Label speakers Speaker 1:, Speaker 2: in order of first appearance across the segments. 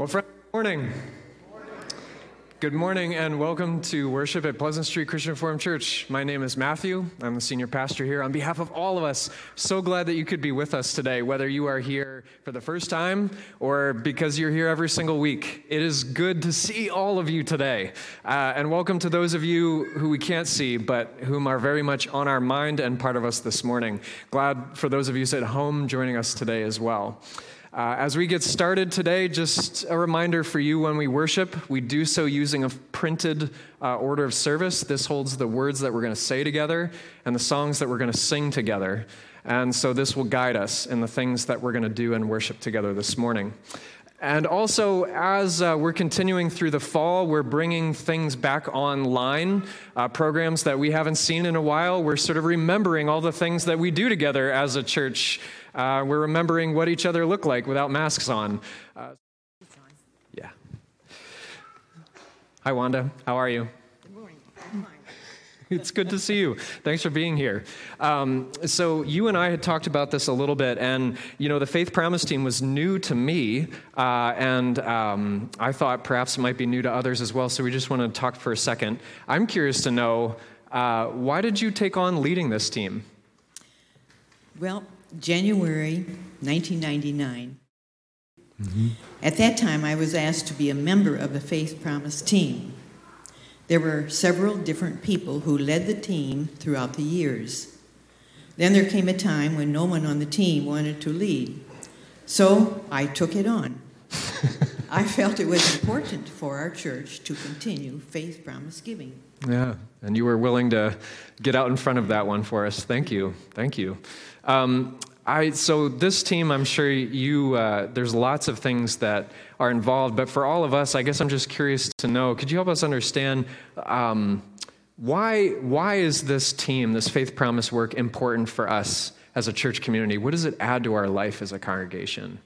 Speaker 1: Well, friends, good morning. Good morning and welcome to worship at Pleasant Street Christian Reformed Church. My name is Matthew. I'm the senior pastor here. On behalf of all of us, so glad that you could be with us today, whether you are here for the first time or because you're here every single week. It is good to see all of you today. Uh, and welcome to those of you who we can't see, but whom are very much on our mind and part of us this morning. Glad for those of you at home joining us today as well. Uh, as we get started today, just a reminder for you when we worship, we do so using a printed uh, order of service. This holds the words that we're going to say together and the songs that we're going to sing together. And so this will guide us in the things that we're going to do and worship together this morning. And also, as uh, we're continuing through the fall, we're bringing things back online, uh, programs that we haven't seen in a while. We're sort of remembering all the things that we do together as a church uh, we're remembering what each other look like without masks on. Uh, yeah. Hi, Wanda. How are you?
Speaker 2: Good morning. I'm fine.
Speaker 1: It's good to see you. Thanks for being here. Um, so you and I had talked about this a little bit, and you know the Faith Promise team was new to me, uh, and um, I thought perhaps it might be new to others as well. So we just want to talk for a second. I'm curious to know uh, why did you take on leading this team?
Speaker 2: Well, January 1999. Mm-hmm. At that time, I was asked to be a member of the Faith Promise team. There were several different people who led the team throughout the years. Then there came a time when no one on the team wanted to lead. So I took it on. I felt it was important for our church to continue faith promise giving.
Speaker 1: Yeah, and you were willing to get out in front of that one for us. Thank you. Thank you. Um, I, so this team, I'm sure you, uh, there's lots of things that are involved, but for all of us, I guess I'm just curious to know, could you help us understand um, why, why is this team, this faith promise work, important for us as a church community? What does it add to our life as a congregation?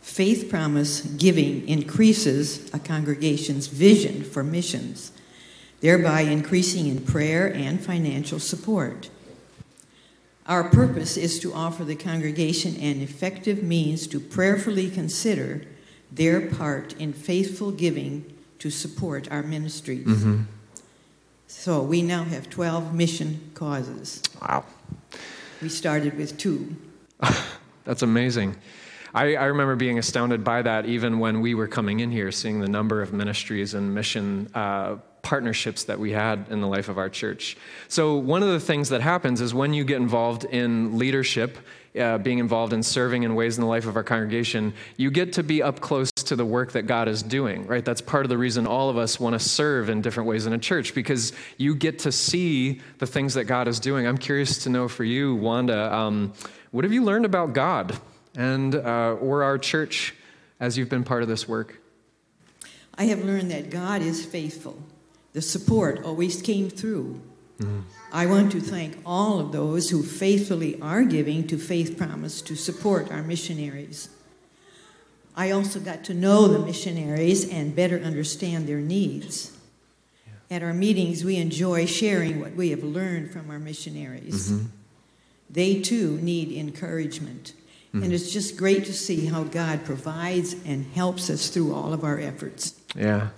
Speaker 2: Faith promise giving increases a congregation's vision for missions, thereby increasing in prayer and financial support. Our purpose is to offer the congregation an effective means to prayerfully consider their part in faithful giving to support our ministries. Mm-hmm. So we now have 12 mission causes.
Speaker 1: Wow.
Speaker 2: We started with two.
Speaker 1: That's amazing. I, I, remember being astounded by that even when we were coming in here, seeing the number of ministries and mission uh, partnerships that we had in the life of our church. So, one of the things that happens is when you get involved in leadership, uh, being involved in serving in ways in the life of our congregation, you get to be up close to the work that God is doing, right? That's part of the reason all of us want to serve in different ways in a church because you get to see the things that God is doing. I'm curious to know for you, Wanda, um, what have you learned about God and uh, or our church as you've been part of this work?
Speaker 2: I have learned that God is faithful the support always came through. Mm. I want to thank all of those who faithfully are giving to Faith Promise to support our missionaries. I also got to know the missionaries and better understand their needs. Yeah. At our meetings, we enjoy sharing what we have learned from our missionaries. Mm-hmm. They too need encouragement. Mm-hmm. And it's just great to see how God provides and helps us through all of our efforts.
Speaker 1: Yeah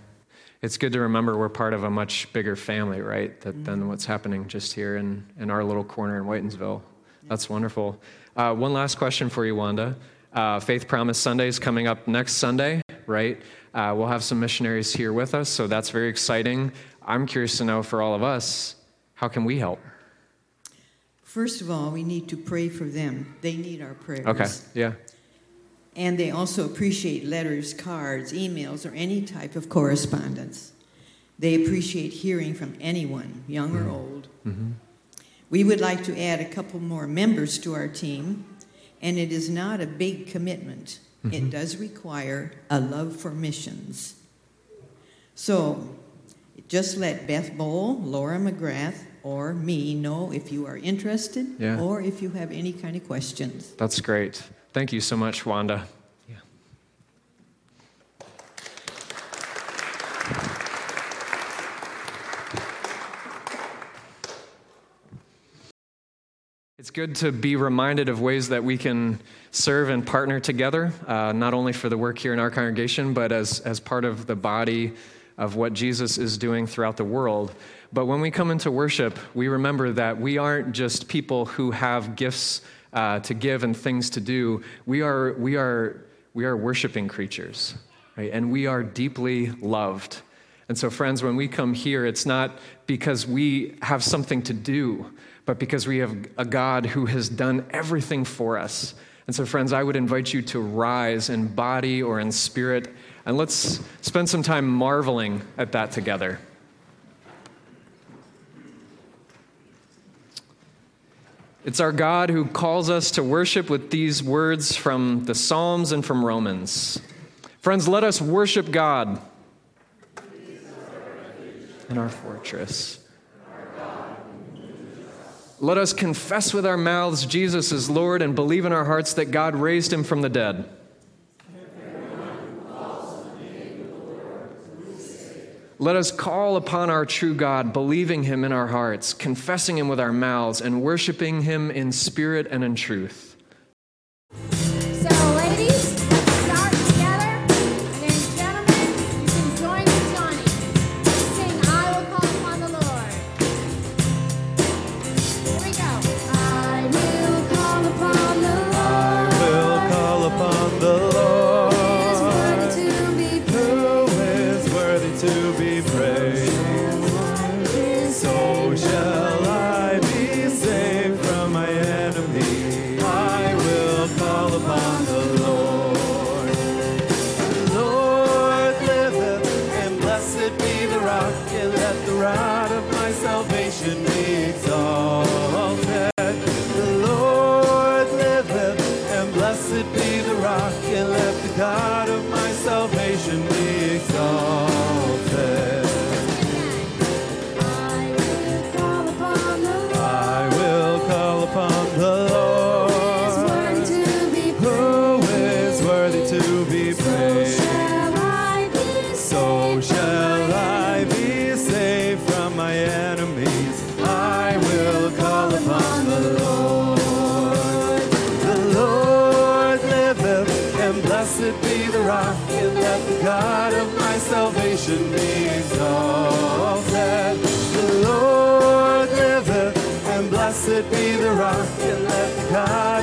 Speaker 1: it's good to remember we're part of a much bigger family, right, that, mm-hmm. than what's happening just here in, in our little corner in Whitinsville. That's wonderful. Uh, one last question for you, Wanda. Uh, Faith Promise Sunday is coming up next Sunday, right? Uh, we'll have some missionaries here with us, so that's very exciting. I'm curious to know for all of us, how can we help?
Speaker 2: First of all, we need to pray for them. They need our prayers.
Speaker 1: Okay, yeah.
Speaker 2: And they also appreciate letters, cards, emails, or any type of correspondence. They appreciate hearing from anyone, young or old. Mm-hmm. We would like to add a couple more members to our team, and it is not a big commitment. Mm-hmm. It does require a love for missions. So just let Beth Bowl, Laura McGrath, or me know if you are interested yeah. or if you have any kind of questions.
Speaker 1: That's great. Thank you so much, Wanda. Yeah. It's good to be reminded of ways that we can serve and partner together, uh, not only for the work here in our congregation, but as, as part of the body of what Jesus is doing throughout the world. But when we come into worship, we remember that we aren't just people who have gifts uh, to give and things to do. We are, we are, we are worshiping creatures, right? And we are deeply loved. And so, friends, when we come here, it's not because we have something to do but because we have a God who has done everything for us. And so, friends, I would invite you to rise in body or in spirit, and let's spend some time marveling at that together. It's our God who calls us to worship with these words from the Psalms and from Romans. Friends, let us worship God in our fortress. Let us confess with our mouths Jesus is Lord and believe in our hearts that God raised him from the dead. Let us call upon our true God, believing him in our hearts, confessing him with our mouths, and worshiping him in spirit and in truth.
Speaker 3: Come, let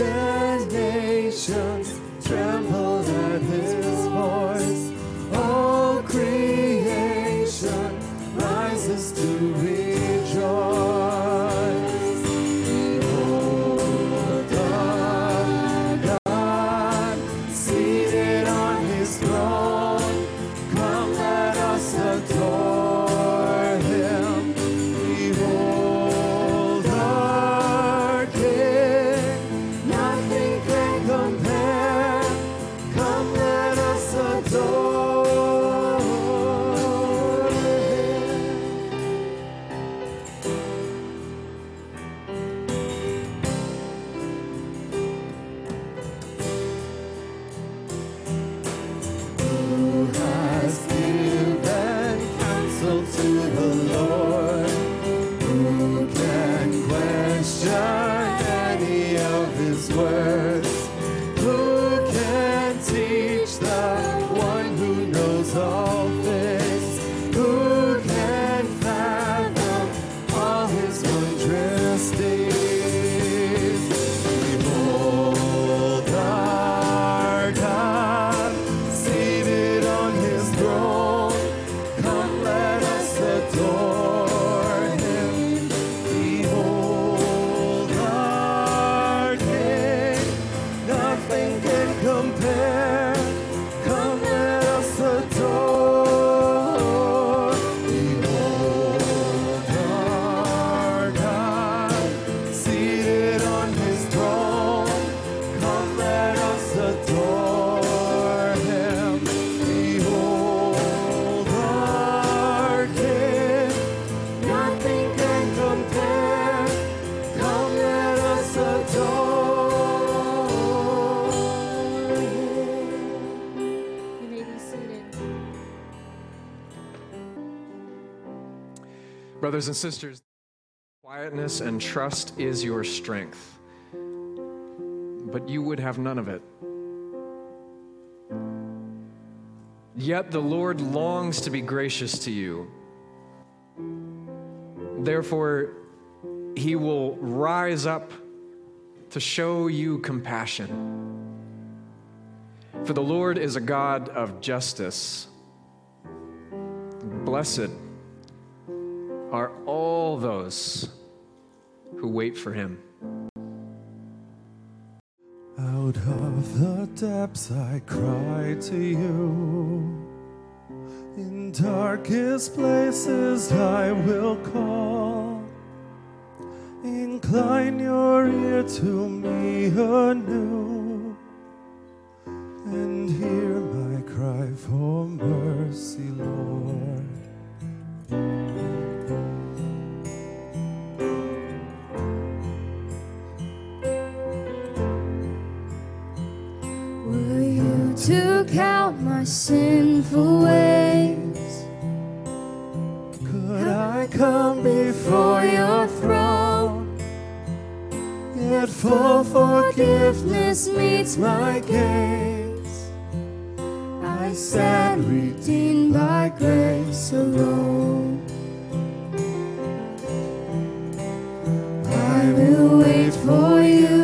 Speaker 3: us
Speaker 1: Brothers and sisters, quietness and trust is your strength, but you would have none of it. Yet the Lord longs to be gracious to you. Therefore, he will rise up to show you compassion. For the Lord is a God of justice. Blessed are all those who wait for him.
Speaker 4: Out of the depths I cry to you. In darkest places I will call. Incline your ear to me anew and hear my cry for mercy, Lord.
Speaker 3: Out my sinful ways.
Speaker 4: Could I come before your throne? Yet full forgiveness meets my gaze. I stand redeemed by grace alone. I will wait for you.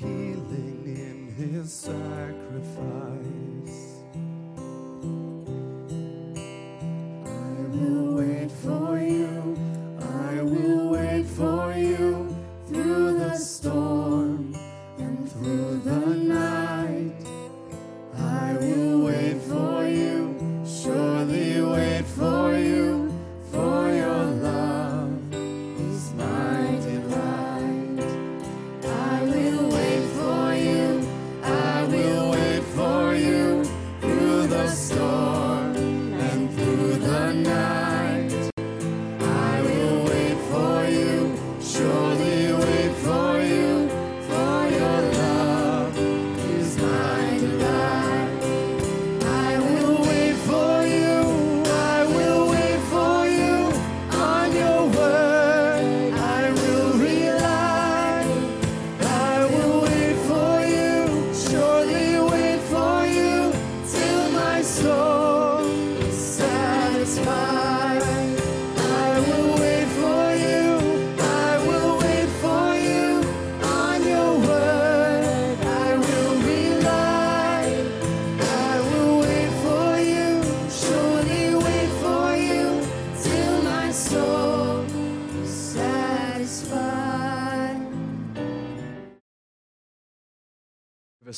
Speaker 4: Healing in his sacrifice.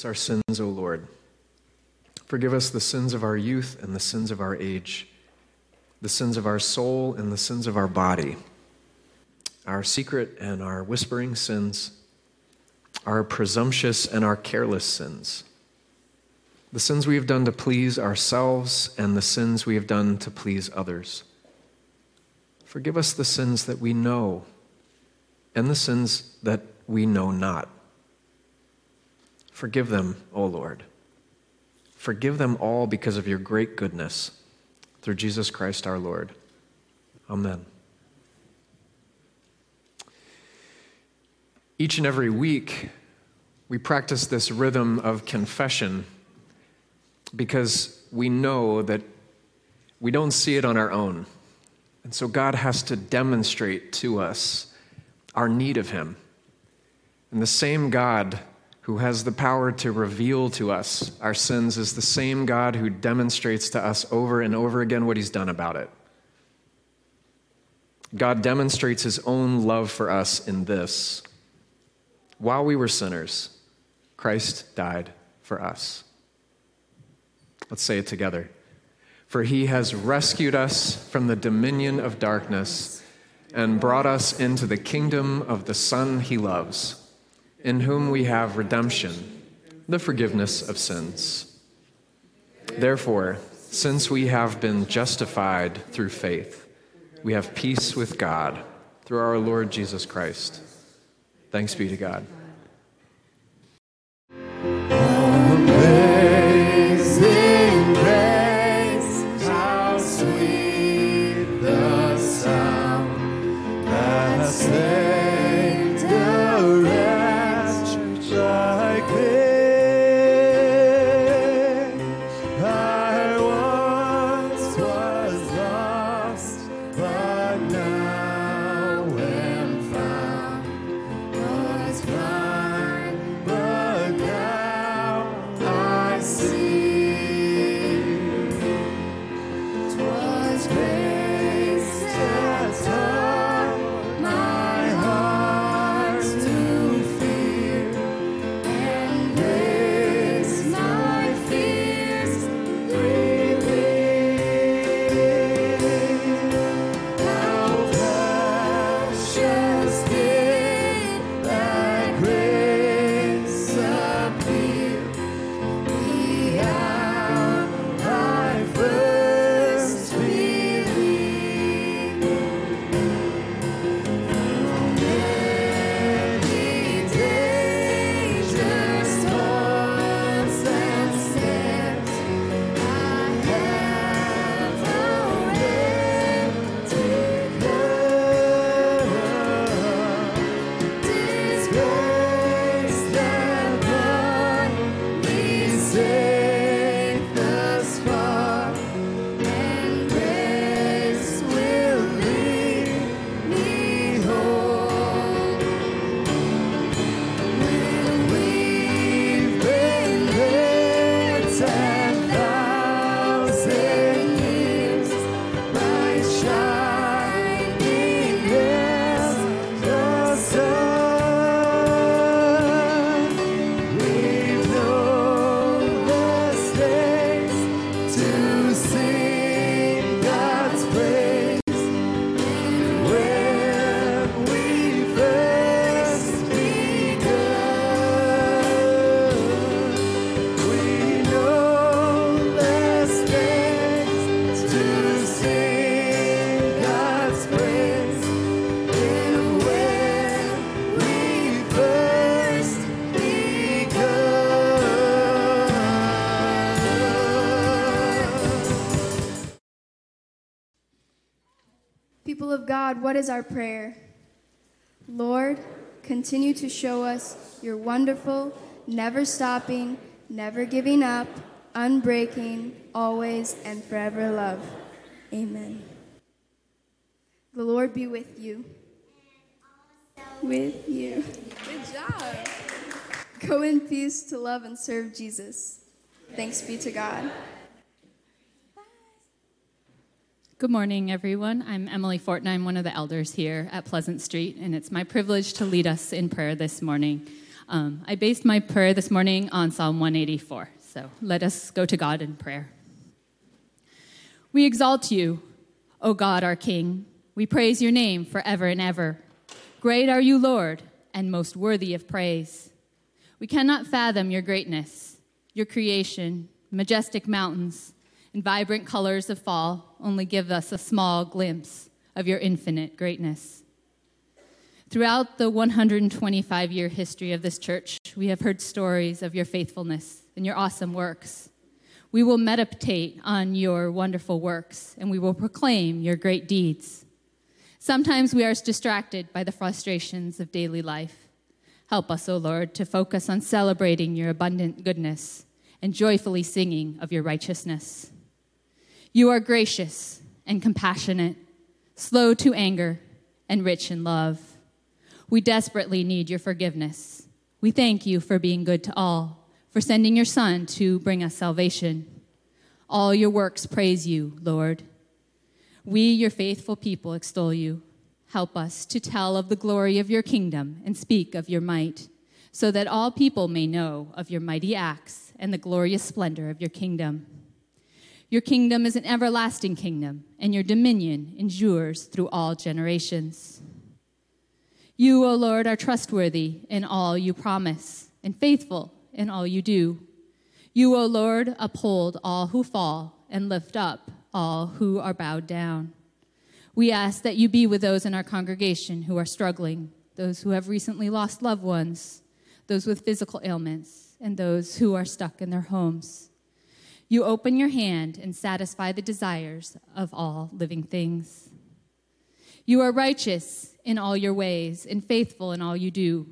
Speaker 4: Us our sins, O Lord. Forgive us the sins of our youth and the sins of our age, the sins of our soul and the sins of our body, our secret and our whispering sins, our presumptuous and our careless sins, the sins we have done to please ourselves and the sins we have done to please others. Forgive us the sins that we know and the sins that we know not. Forgive them, O Lord. Forgive them all because of your great goodness. Through Jesus Christ our Lord. Amen. Each and every week, we practice this rhythm of confession because we know that we don't see it on our own. And so God has to demonstrate to us our need of Him. And the same God who has the power to reveal to us our sins is the same God who demonstrates to us over and over again what He's done about it. God demonstrates His own love for us in this. While we were sinners, Christ died for us. Let's say it together. For he has rescued us from the dominion of darkness and brought us into the kingdom of the Son he loves, in whom we have redemption, the forgiveness of sins. Therefore, since we have been justified through faith, we have peace with God through our Lord Jesus Christ. Thanks be to God.
Speaker 5: God, what is our prayer? Lord, continue to show us your wonderful, never stopping, never giving up, unbreaking, always and forever love. Amen. The Lord be with you. With you. Good job. Go in peace to love and serve Jesus. Thanks be to God.
Speaker 6: Good morning, everyone. I'm Emily Fortin. I'm one of the elders here at Pleasant Street, and it's my privilege to lead us in prayer this morning. Um, I based my prayer this morning on Psalm 184. So let us go to God in prayer. We exalt you, O God, our King. We praise your name forever and ever. Great are you, Lord, and most worthy of praise. We cannot fathom your greatness, your creation, majestic mountains, and vibrant colors of fall only give us a small glimpse of your infinite greatness. Throughout the 125 year history of this church, we have heard stories of your faithfulness and your awesome works. We will meditate on your wonderful works and we will proclaim your great deeds. Sometimes we are distracted by the frustrations of daily life. Help us, O Lord, to focus on celebrating your abundant goodness and joyfully singing of your righteousness. You are gracious and compassionate, slow to anger, and rich in love. We desperately need your forgiveness. We thank you for being good to all, for sending your Son to bring us salvation. All your works praise you, Lord. We, your faithful people, extol you. Help us to tell of the glory of your kingdom and speak of your might, so that all people may know of your mighty acts and the glorious splendor of your kingdom. Your kingdom is an everlasting kingdom, and your dominion endures through all generations. You, O Lord, are trustworthy in all you promise, and faithful in all you do. You, O Lord, uphold all who fall and lift up all who are bowed down. We ask that you be with those in our congregation who are struggling, those who have recently lost loved ones, those with physical ailments, and those who are stuck in their homes. You open your hand and satisfy the desires of all living things. You are righteous in all your ways and faithful in all you do.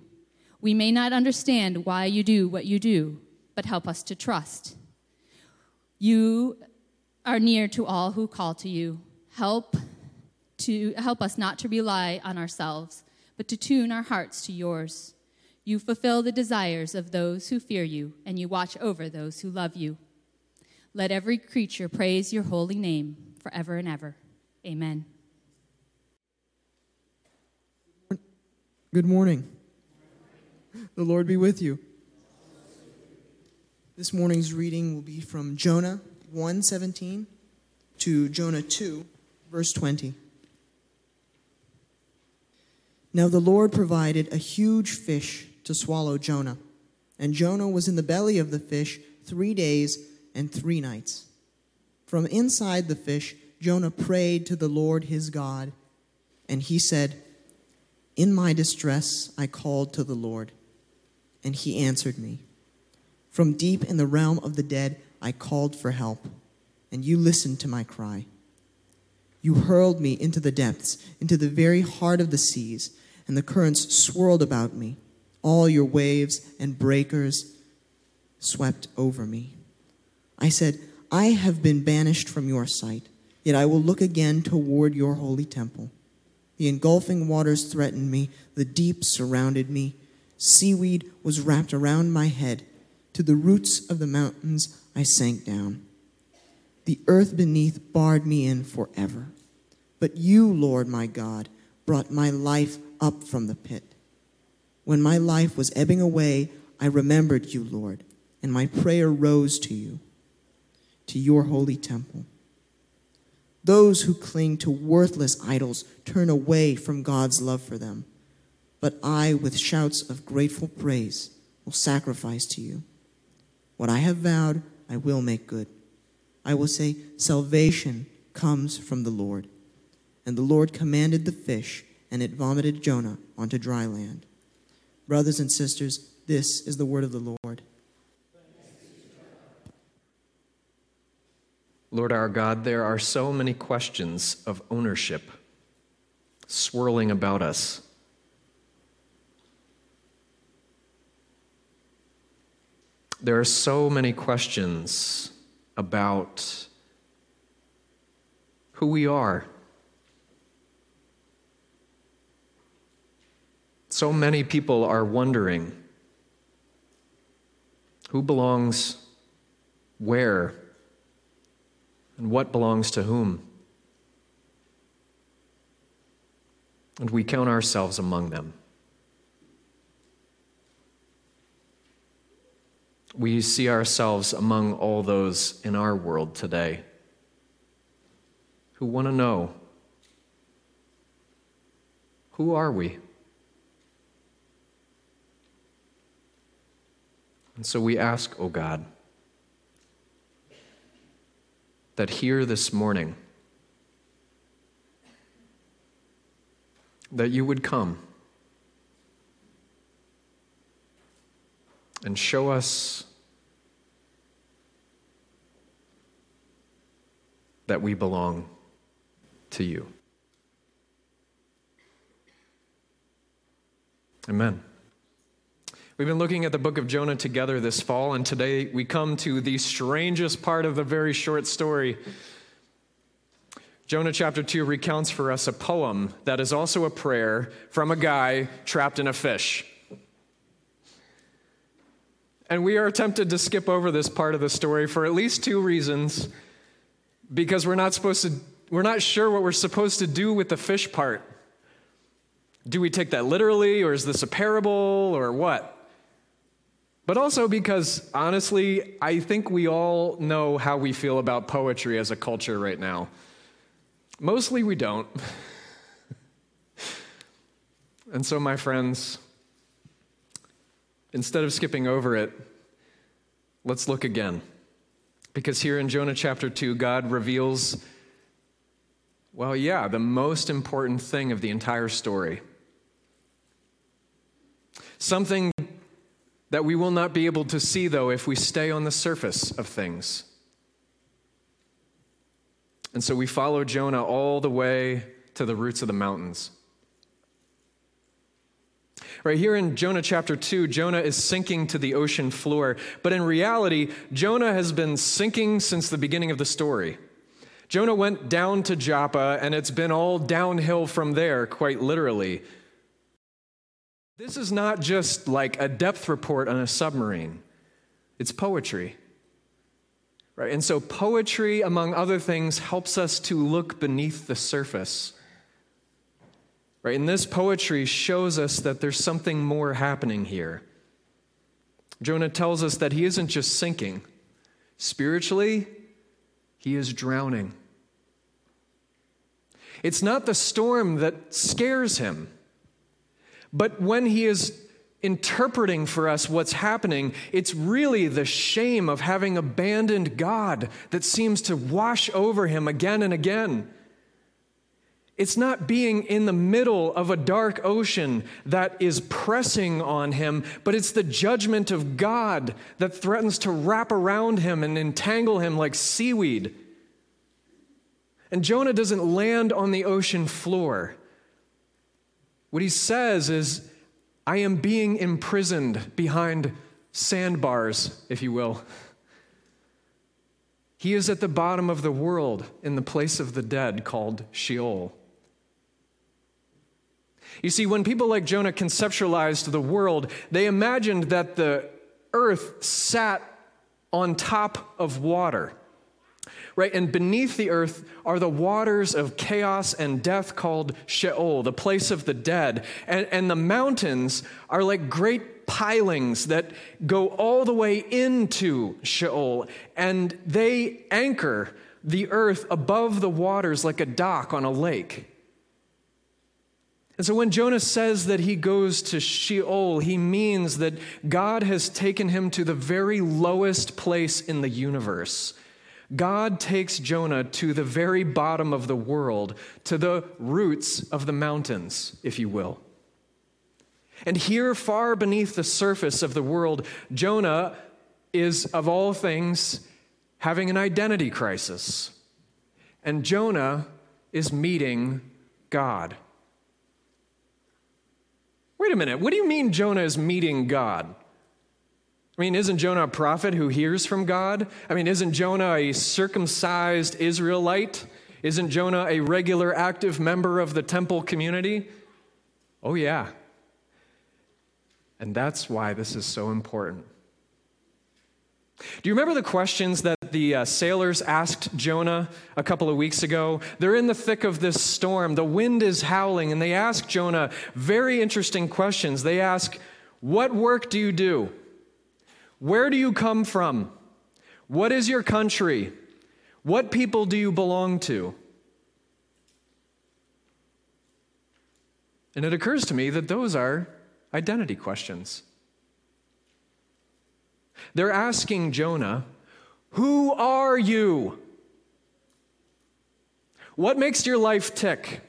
Speaker 6: We may not understand why you do what you do, but help us to trust. You are near to all who call to you. Help to help us not to rely on ourselves, but to tune our hearts to yours. You fulfill the desires of those who fear you, and you watch over those who love you. Let every creature praise your holy name forever and ever. Amen.
Speaker 7: Good morning. The Lord be with you. This morning's reading will be from Jonah 1:17 to Jonah 2 verse 20. Now the Lord provided a huge fish to swallow Jonah, and Jonah was in the belly of the fish 3 days and 3 nights. From inside the fish Jonah prayed to the Lord his God, and he said, in my distress, I called to the Lord, and he answered me. From deep in the realm of the dead, I called for help, and you listened to my cry. You hurled me into the depths, into the very heart of the seas, and the currents swirled about me. All your waves and breakers swept over me. I said, I have been banished from your sight, yet I will look again toward your holy temple. The engulfing waters threatened me, the deep surrounded me. Seaweed was wrapped around my head. To the roots of the mountains I sank down. The earth beneath barred me in forever. But you, Lord my God, brought my life up from the pit. When my life was ebbing away, I remembered you, Lord, and my prayer rose to you, to your holy temple. Those who cling to worthless idols turn away from God's love for them. But I, with shouts of grateful praise, will sacrifice to you. What I have vowed, I will make good. I will say, Salvation comes from the Lord. And the Lord commanded the fish, and it vomited Jonah onto dry land. Brothers and sisters, this is the word of the Lord.
Speaker 1: Lord our God, there are so many questions of ownership swirling about us. There are so many questions about who we are. So many people are wondering who belongs where and what belongs to whom. And we count ourselves among them. we see ourselves among all those in our world today who want to know who are we? And so we ask, O oh God, that here this morning, that you would come and show us that we belong to you. Amen. We've been looking at the book of Jonah together this fall, and today we come to the strangest part of the very short story. Jonah chapter 2 recounts for us a poem that is also a prayer from a guy trapped in a fish. And we are tempted to skip over this part of the story for at least two reasons because we're not supposed to we're not sure what we're supposed to do with the fish part. Do we take that literally or is this a parable or what? But also because honestly, I think we all know how we feel about poetry as a culture right now. Mostly we don't. and so my friends, Instead of skipping over it, let's look again. Because here in Jonah chapter 2, God reveals, well, yeah, the most important thing of the entire story. Something that we will not be able to see, though, if we stay on the surface of things. And so we follow Jonah all the way to the roots of the mountains. Right here in Jonah chapter 2, Jonah is sinking to the ocean floor. But in reality, Jonah has been sinking since the beginning of the story. Jonah went down to Joppa, and it's been all downhill from there, quite literally. This is not just like a depth report on a submarine, it's poetry. Right? And so, poetry, among other things, helps us to look beneath the surface Right? And this poetry shows us that there's something more happening here. Jonah tells us that he isn't just sinking, spiritually, he is drowning. It's not the storm that scares him, but when he is interpreting for us what's happening, it's really the shame of having abandoned God that seems to wash over him again and again. It's not being in the middle of a dark ocean that is pressing on him, but it's the judgment of God that threatens to wrap around him and entangle him like seaweed. And Jonah doesn't land on the ocean floor. What he says is, I am being imprisoned behind sandbars, if you will. He is at the bottom of the world in the place of the dead called Sheol. You see, when people like Jonah conceptualized the world, they imagined that the earth sat on top of water. Right? And beneath the earth are the waters of chaos and death called Sheol, the place of the dead. And, and the mountains are like great pilings that go all the way into Sheol. And they anchor the earth above the waters like a dock on a lake. And so when Jonah says that he goes to Sheol, he means that God has taken him to the very lowest place in the universe. God takes Jonah to the very bottom of the world, to the roots of the mountains, if you will. And here, far beneath the surface of the world, Jonah is, of all things, having an identity crisis. And Jonah is meeting God. Wait a minute, what do you mean Jonah is meeting God? I mean, isn't Jonah a prophet who hears from God? I mean, isn't Jonah a circumcised Israelite? Isn't Jonah a regular active member of the temple community? Oh, yeah. And that's why this is so important. Do you remember the questions that the uh, sailors asked Jonah a couple of weeks ago? They're in the thick of this storm. The wind is howling, and they ask Jonah very interesting questions. They ask, What work do you do? Where do you come from? What is your country? What people do you belong to? And it occurs to me that those are identity questions. They're asking Jonah, Who are you? What makes your life tick?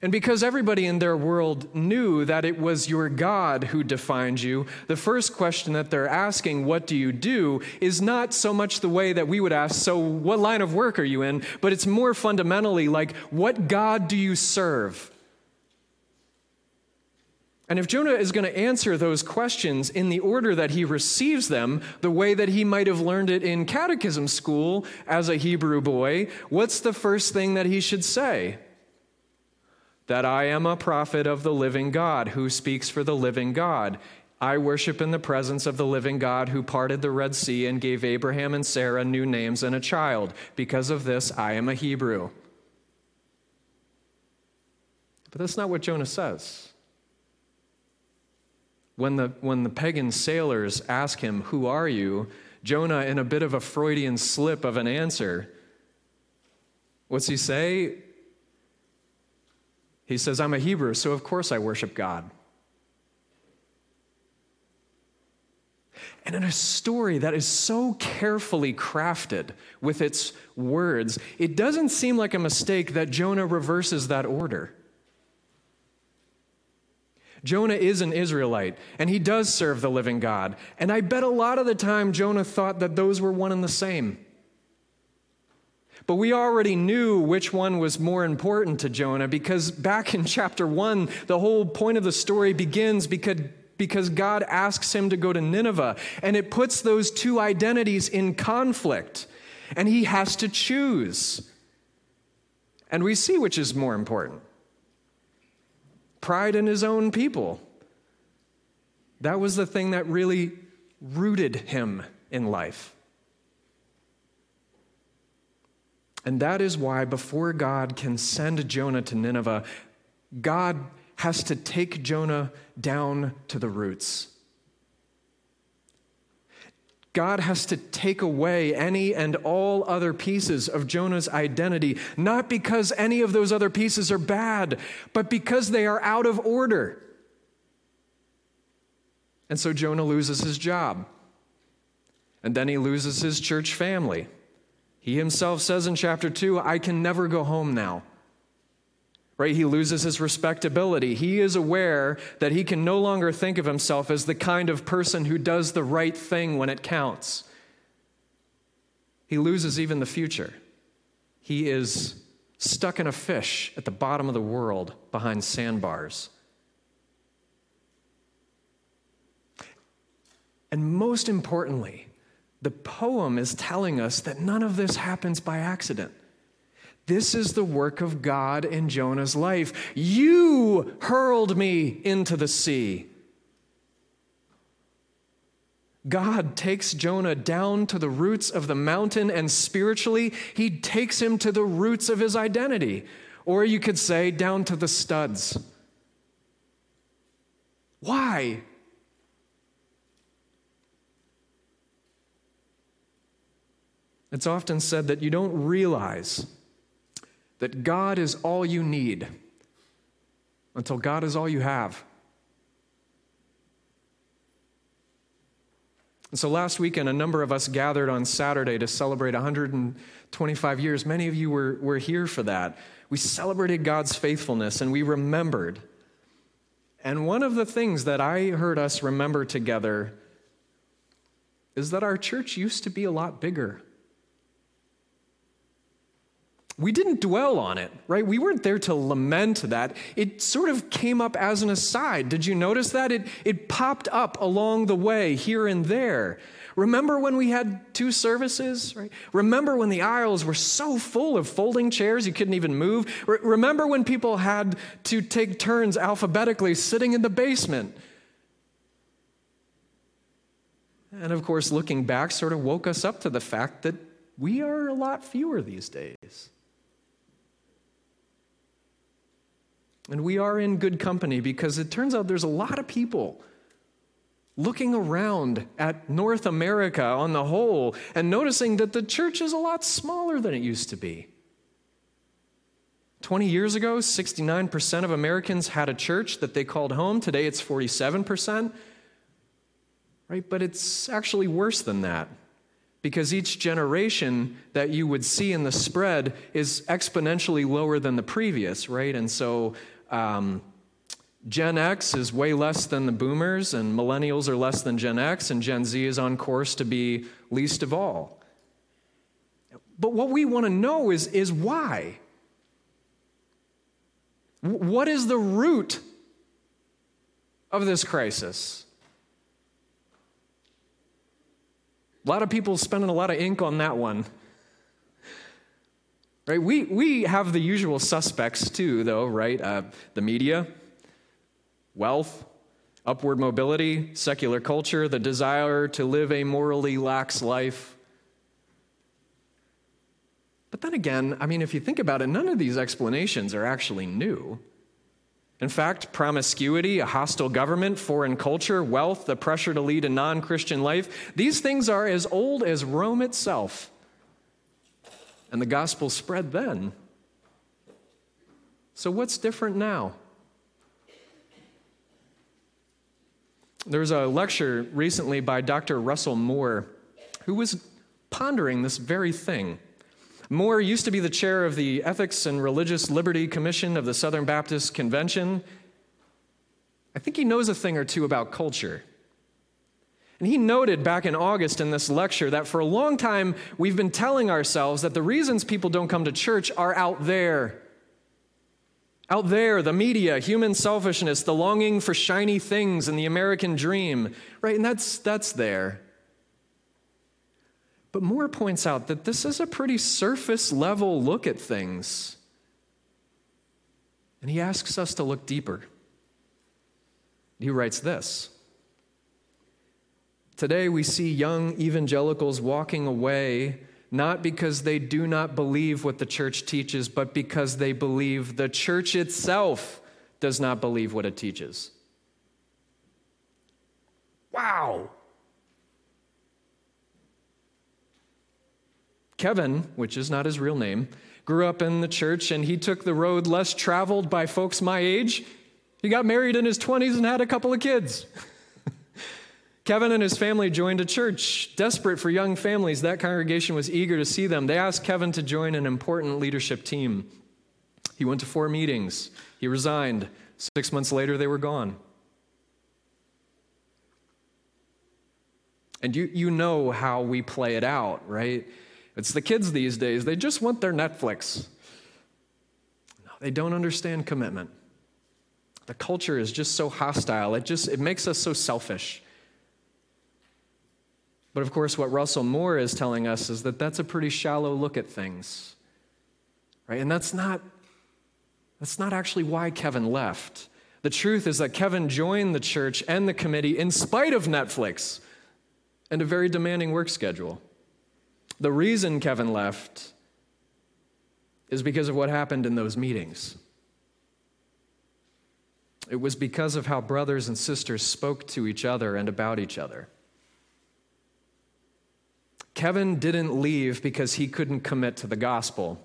Speaker 1: And because everybody in their world knew that it was your God who defined you, the first question that they're asking, What do you do? is not so much the way that we would ask, So what line of work are you in? But it's more fundamentally like, What God do you serve? And if Jonah is going to answer those questions in the order that he receives them, the way that he might have learned it in catechism school as a Hebrew boy, what's the first thing that he should say? That I am a prophet of the living God who speaks for the living God. I worship in the presence of the living God who parted the Red Sea and gave Abraham and Sarah new names and a child. Because of this, I am a Hebrew. But that's not what Jonah says. When the, when the pagan sailors ask him, Who are you? Jonah, in a bit of a Freudian slip of an answer, what's he say? He says, I'm a Hebrew, so of course I worship God. And in a story that is so carefully crafted with its words, it doesn't seem like a mistake that Jonah reverses that order. Jonah is an Israelite, and he does serve the living God. And I bet a lot of the time Jonah thought that those were one and the same. But we already knew which one was more important to Jonah because back in chapter 1, the whole point of the story begins because, because God asks him to go to Nineveh, and it puts those two identities in conflict, and he has to choose. And we see which is more important pride in his own people. That was the thing that really rooted him in life. And that is why, before God can send Jonah to Nineveh, God has to take Jonah down to the roots. God has to take away any and all other pieces of Jonah's identity, not because any of those other pieces are bad, but because they are out of order. And so Jonah loses his job. And then he loses his church family. He himself says in chapter 2, I can never go home now right? He loses his respectability. He is aware that he can no longer think of himself as the kind of person who does the right thing when it counts. He loses even the future. He is stuck in a fish at the bottom of the world behind sandbars. And most importantly, the poem is telling us that none of this happens by accident. This is the work of God in Jonah's life. You hurled me into the sea. God takes Jonah down to the roots of the mountain, and spiritually, he takes him to the roots of his identity. Or you could say, down to the studs. Why? It's often said that you don't realize that God is all you need until God is all you have. And so last weekend, a number of us gathered on Saturday to celebrate 125 years. Many of you were, were here for that. We celebrated God's faithfulness and we remembered. And one of the things that I heard us remember together is that our church used to be a lot bigger we didn't dwell on it, right? We weren't there to lament that. It sort of came up as an aside. Did you notice that? It, it popped up along the way, here and there. Remember when we had two services, right? Remember when the aisles were so full of folding chairs you couldn't even move? Re- remember when people had to take turns alphabetically sitting in the basement? And of course, looking back sort of woke us up to the fact that we are a lot fewer these days. And we are in good company because it turns out there's a lot of people looking around at North America on the whole and noticing that the church is a lot smaller than it used to be. 20 years ago, 69% of Americans had a church that they called home. Today it's 47%. Right? But it's actually worse than that because each generation that you would see in the spread is exponentially lower than the previous, right? And so um, Gen X is way less than the boomers, and millennials are less than Gen X, and Gen Z is on course to be least of all. But what we want to know is, is why? What is the root of this crisis? A lot of people spending a lot of ink on that one. Right? We, we have the usual suspects too, though, right? Uh, the media, wealth, upward mobility, secular culture, the desire to live a morally lax life. But then again, I mean, if you think about it, none of these explanations are actually new. In fact, promiscuity, a hostile government, foreign culture, wealth, the pressure to lead a non Christian life, these things are as old as Rome itself. And the gospel spread then. So, what's different now? There was a lecture recently by Dr. Russell Moore who was pondering this very thing. Moore used to be the chair of the Ethics and Religious Liberty Commission of the Southern Baptist Convention. I think he knows a thing or two about culture. And he noted back in August in this lecture that for a long time we've been telling ourselves that the reasons people don't come to church are out there. Out there, the media, human selfishness, the longing for shiny things and the American dream, right? And that's, that's there. But Moore points out that this is a pretty surface level look at things. And he asks us to look deeper. He writes this Today we see young evangelicals walking away not because they do not believe what the church teaches, but because they believe the church itself does not believe what it teaches. Wow. Kevin, which is not his real name, grew up in the church and he took the road less traveled by folks my age. He got married in his 20s and had a couple of kids. Kevin and his family joined a church, desperate for young families. That congregation was eager to see them. They asked Kevin to join an important leadership team. He went to four meetings. He resigned. Six months later, they were gone. And you, you know how we play it out, right? It's the kids these days, they just want their Netflix. No, they don't understand commitment. The culture is just so hostile. It just it makes us so selfish. But of course, what Russell Moore is telling us is that that's a pretty shallow look at things. Right? And that's not, that's not actually why Kevin left. The truth is that Kevin joined the church and the committee in spite of Netflix and a very demanding work schedule. The reason Kevin left is because of what happened in those meetings. It was because of how brothers and sisters spoke to each other and about each other. Kevin didn't leave because he couldn't commit to the gospel.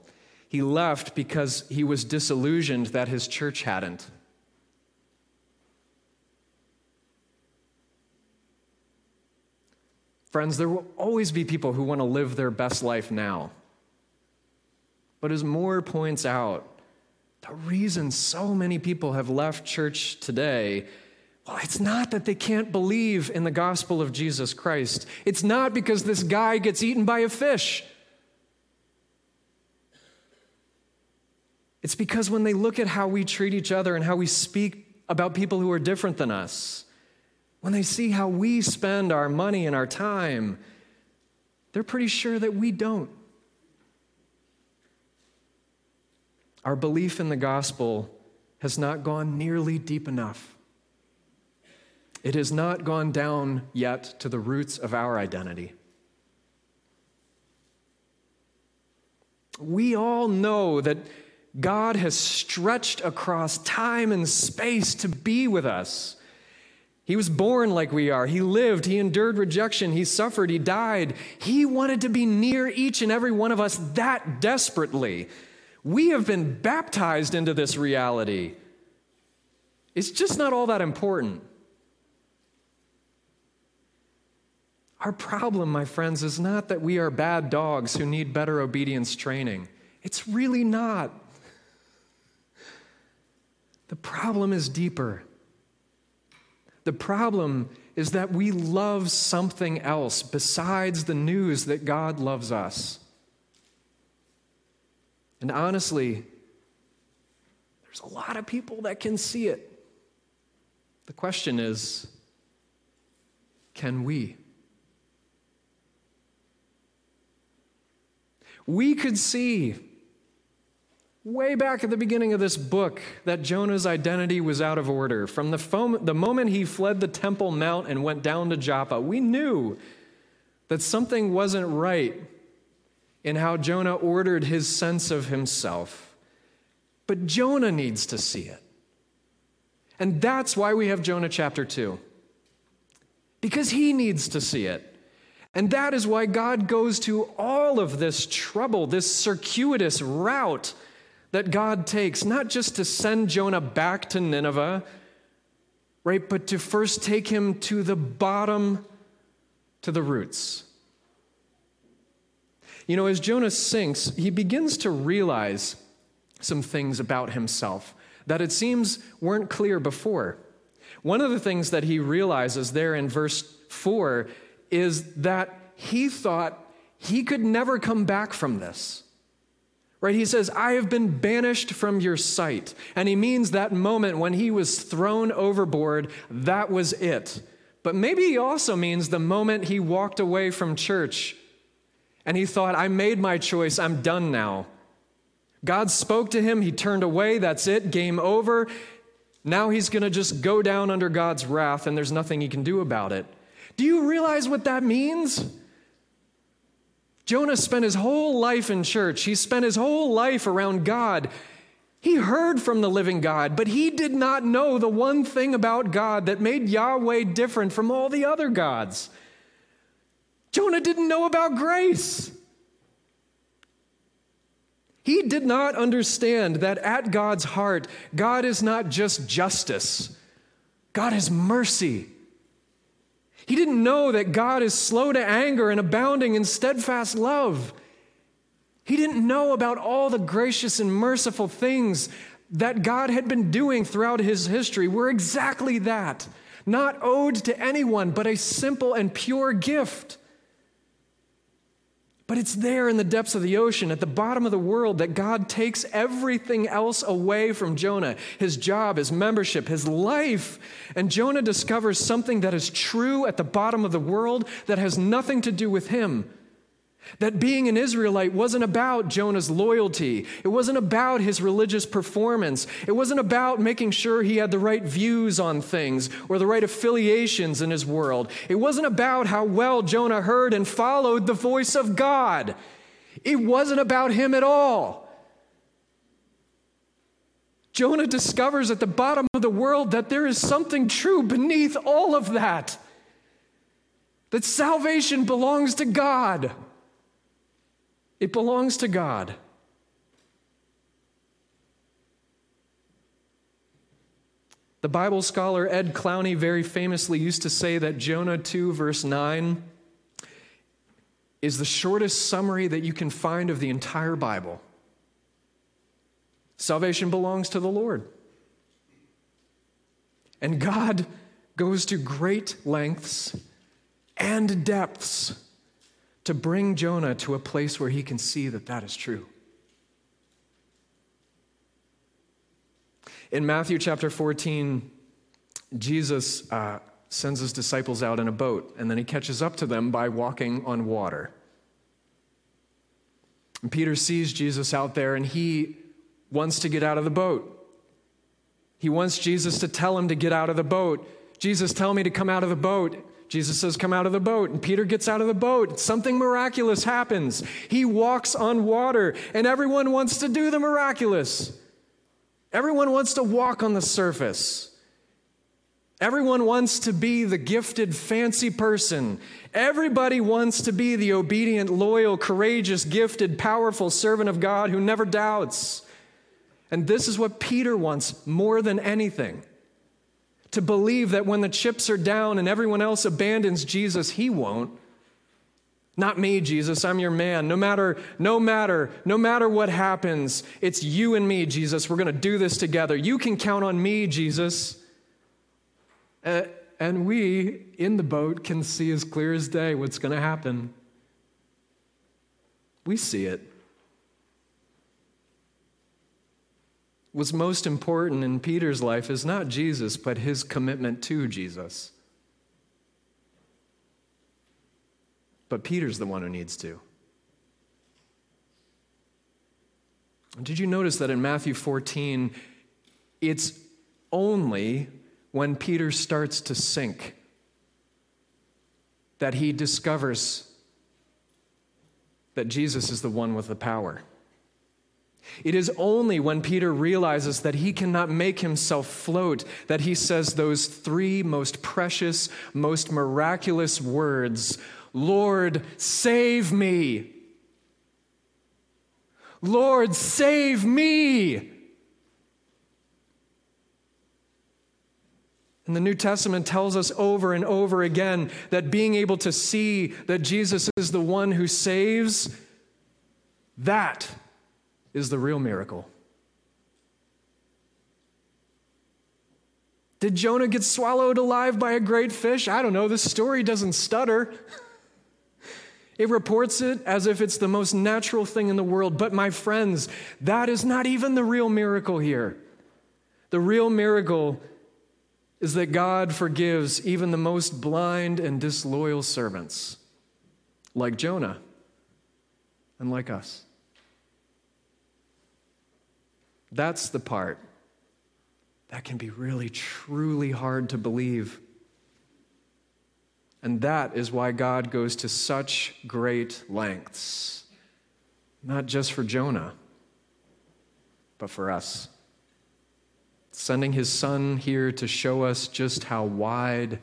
Speaker 1: He left because he was disillusioned that his church hadn't. Friends, there will always be people who want to live their best life now. But as Moore points out, the reason so many people have left church today well, it's not that they can't believe in the gospel of Jesus Christ. It's not because this guy gets eaten by a fish. It's because when they look at how we treat each other and how we speak about people who are different than us, when they see how we spend our money and our time, they're pretty sure that we don't. Our belief in the gospel has not gone nearly deep enough. It has not gone down yet to the roots of our identity. We all know that God has stretched across time and space to be with us. He was born like we are. He lived. He endured rejection. He suffered. He died. He wanted to be near each and every one of us that desperately. We have been baptized into this reality. It's just not all that important. Our problem, my friends, is not that we are bad dogs who need better obedience training. It's really not. The problem is deeper. The problem is that we love something else besides the news that God loves us. And honestly, there's a lot of people that can see it. The question is can we? We could see way back at the beginning of this book that Jonah's identity was out of order. From the, the moment he fled the Temple Mount and went down to Joppa, we knew that something wasn't right in how Jonah ordered his sense of himself. But Jonah needs to see it. And that's why we have Jonah chapter 2. Because he needs to see it. And that is why God goes to all of this trouble, this circuitous route that God takes, not just to send Jonah back to Nineveh, right, but to first take him to the bottom, to the roots. You know, as Jonah sinks, he begins to realize some things about himself that it seems weren't clear before. One of the things that he realizes there in verse 4 is that he thought he could never come back from this. Right? He says, I have been banished from your sight. And he means that moment when he was thrown overboard, that was it. But maybe he also means the moment he walked away from church and he thought, I made my choice, I'm done now. God spoke to him, he turned away, that's it, game over. Now he's going to just go down under God's wrath and there's nothing he can do about it. Do you realize what that means? Jonah spent his whole life in church. He spent his whole life around God. He heard from the living God, but he did not know the one thing about God that made Yahweh different from all the other gods. Jonah didn't know about grace. He did not understand that at God's heart, God is not just justice, God is mercy. He didn't know that God is slow to anger and abounding in steadfast love. He didn't know about all the gracious and merciful things that God had been doing throughout his history were exactly that, not owed to anyone, but a simple and pure gift. But it's there in the depths of the ocean, at the bottom of the world, that God takes everything else away from Jonah his job, his membership, his life. And Jonah discovers something that is true at the bottom of the world that has nothing to do with him. That being an Israelite wasn't about Jonah's loyalty. It wasn't about his religious performance. It wasn't about making sure he had the right views on things or the right affiliations in his world. It wasn't about how well Jonah heard and followed the voice of God. It wasn't about him at all. Jonah discovers at the bottom of the world that there is something true beneath all of that. That salvation belongs to God. It belongs to God. The Bible scholar Ed Clowney very famously used to say that Jonah 2, verse 9, is the shortest summary that you can find of the entire Bible. Salvation belongs to the Lord. And God goes to great lengths and depths to bring Jonah to a place where he can see that that is true. In Matthew chapter 14, Jesus uh, sends his disciples out in a boat, and then he catches up to them by walking on water. And Peter sees Jesus out there, and he wants to get out of the boat. He wants Jesus to tell him to get out of the boat. Jesus, tell me to come out of the boat. Jesus says, Come out of the boat. And Peter gets out of the boat. Something miraculous happens. He walks on water, and everyone wants to do the miraculous. Everyone wants to walk on the surface. Everyone wants to be the gifted, fancy person. Everybody wants to be the obedient, loyal, courageous, gifted, powerful servant of God who never doubts. And this is what Peter wants more than anything to believe that when the chips are down and everyone else abandons Jesus, he won't. Not me, Jesus, I'm your man. No matter, no matter, no matter what happens, it's you and me, Jesus. We're going to do this together. You can count on me, Jesus. Uh, and we in the boat can see as clear as day what's going to happen. We see it. What's most important in Peter's life is not Jesus, but his commitment to Jesus. But Peter's the one who needs to. Did you notice that in Matthew 14, it's only when Peter starts to sink that he discovers that Jesus is the one with the power? It is only when Peter realizes that he cannot make himself float that he says those three most precious, most miraculous words Lord, save me. Lord, save me. And the New Testament tells us over and over again that being able to see that Jesus is the one who saves, that is the real miracle. Did Jonah get swallowed alive by a great fish? I don't know. This story doesn't stutter. It reports it as if it's the most natural thing in the world. But, my friends, that is not even the real miracle here. The real miracle is that God forgives even the most blind and disloyal servants, like Jonah and like us. That's the part that can be really, truly hard to believe. And that is why God goes to such great lengths, not just for Jonah, but for us. Sending his son here to show us just how wide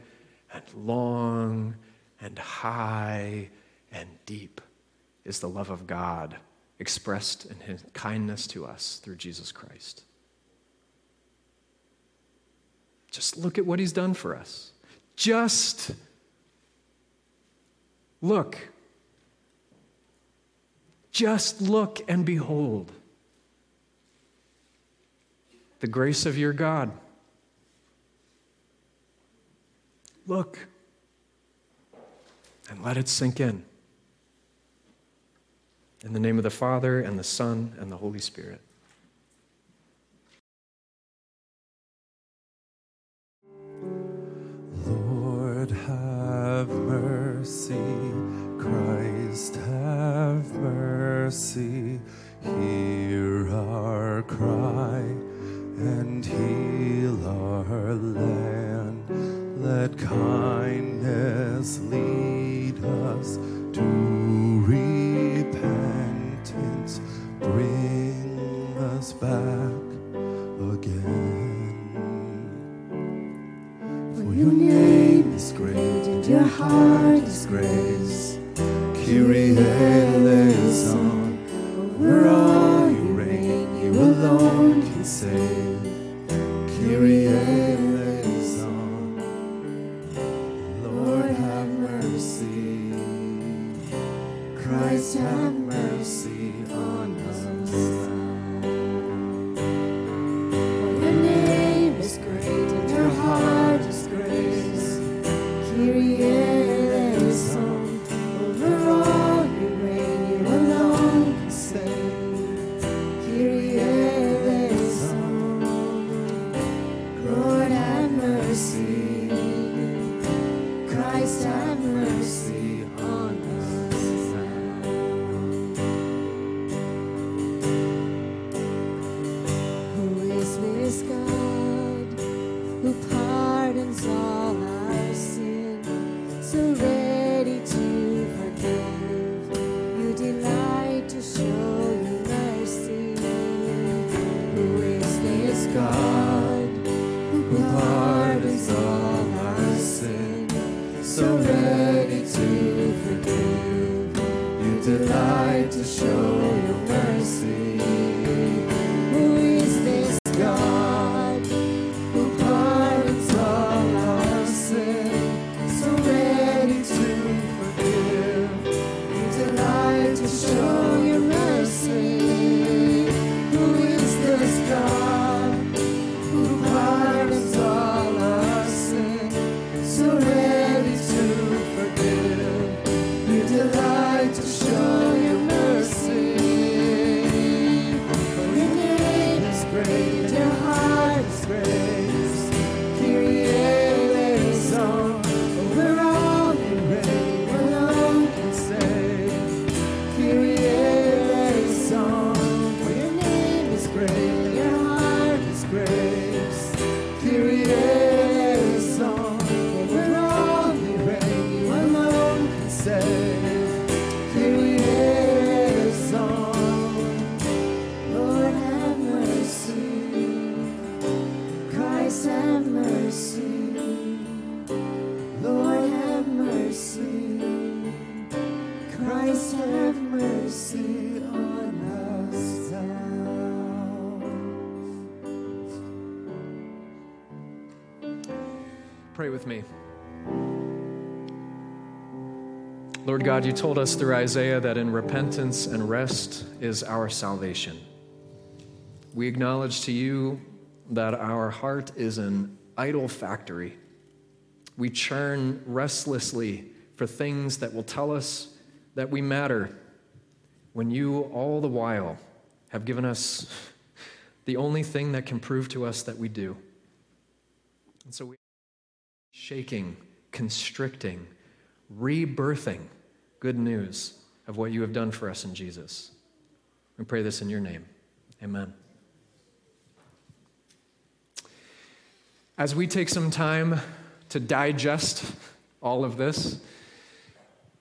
Speaker 1: and long and high and deep is the love of God expressed in his kindness to us through Jesus Christ. Just look at what he's done for us. Just look. Just look and behold the grace of your God. Look and let it sink in. In the name of the Father, and the Son, and the Holy Spirit.
Speaker 3: Lord, have mercy. Christ, have mercy. Hear our cry and heal our land. Let kindness lead us back again.
Speaker 8: For your name is great and your heart is grace.
Speaker 3: Kyrie eleison, over all you reign, you alone can save. Kyrie Lord
Speaker 1: God, you told us through Isaiah that in repentance and rest is our salvation. We acknowledge to you that our heart is an idol factory. We churn restlessly for things that will tell us that we matter when you, all the while, have given us the only thing that can prove to us that we do. And so we shaking, constricting, rebirthing good news of what you have done for us in Jesus. We pray this in your name. Amen. As we take some time to digest all of this,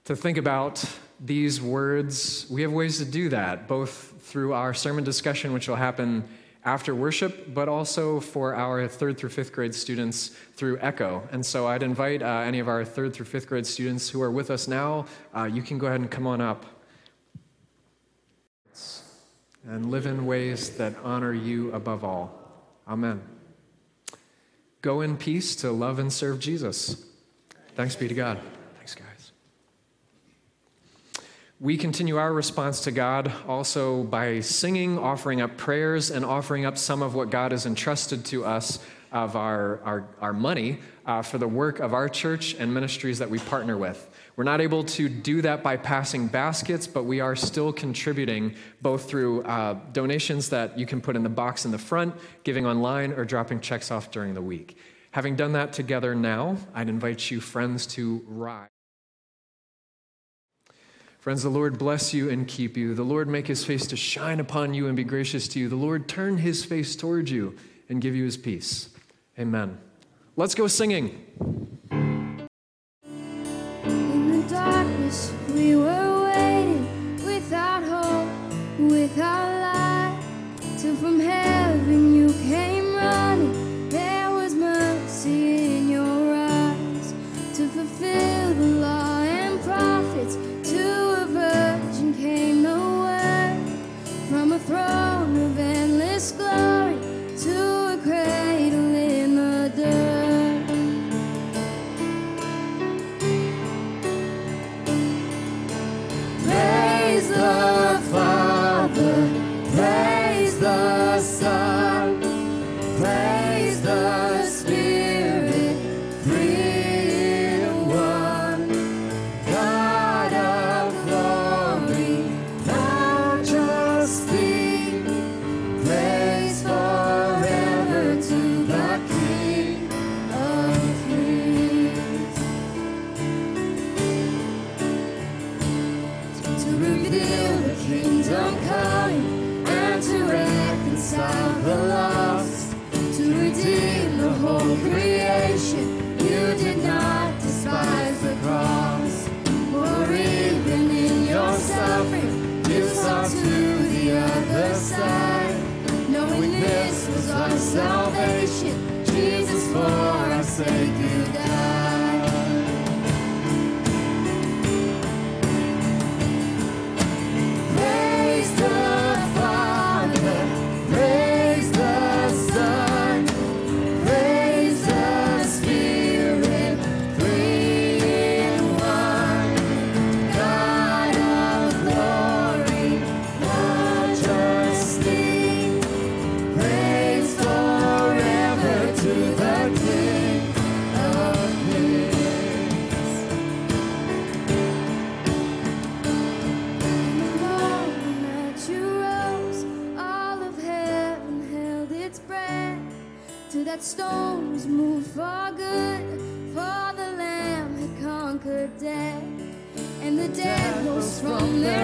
Speaker 1: to think about these words, we have ways to do that, both through our sermon discussion, which will happen after worship, but also for our third through fifth grade students through Echo. And so I'd invite uh, any of our third through fifth grade students who are with us now, uh, you can go ahead and come on up and live in ways that honor you above all. Amen. Go in peace to love and serve Jesus. Thanks be to God. We continue our response to God also by singing, offering up prayers, and offering up some of what God has entrusted to us of our, our, our money uh, for the work of our church and ministries that we partner with. We're not able to do that by passing baskets, but we are still contributing both through uh, donations that you can put in the box in the front, giving online, or dropping checks off during the week. Having done that together now, I'd invite you, friends, to rise. Friends, the Lord bless you and keep you. The Lord make his face to shine upon you and be gracious to you. The Lord turn his face toward you and give you his peace. Amen. Let's go singing.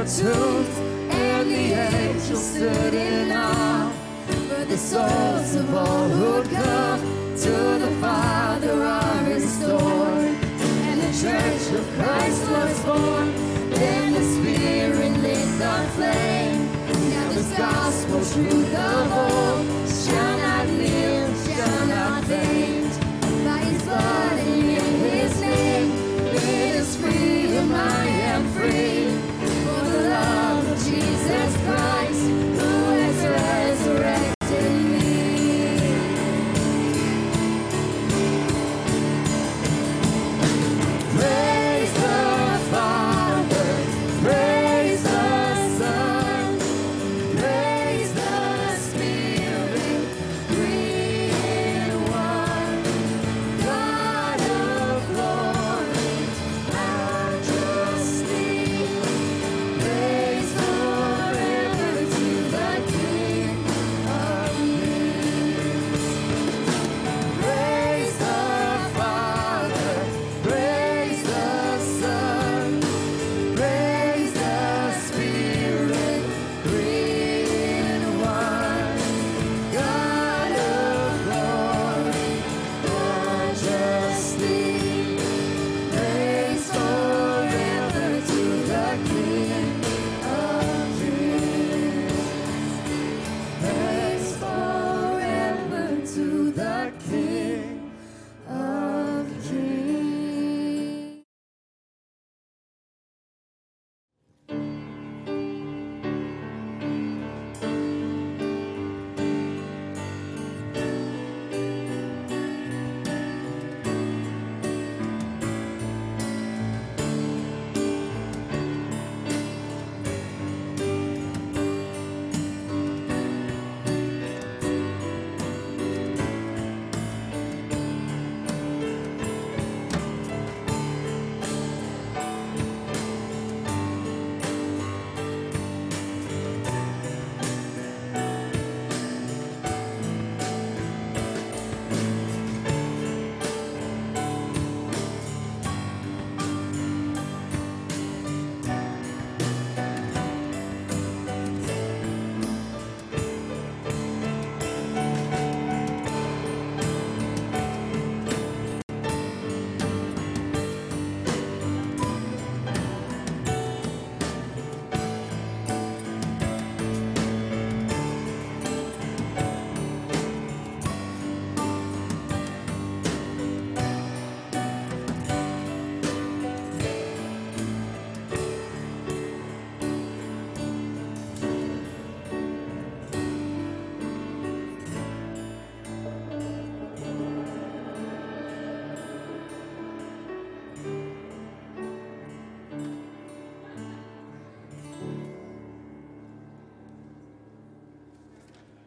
Speaker 4: Tombs, and the angels stood in awe. For the souls of all who'd come to the Father are restored. And the church of Christ was born. Then the Spirit lit the flame. Now this gospel truth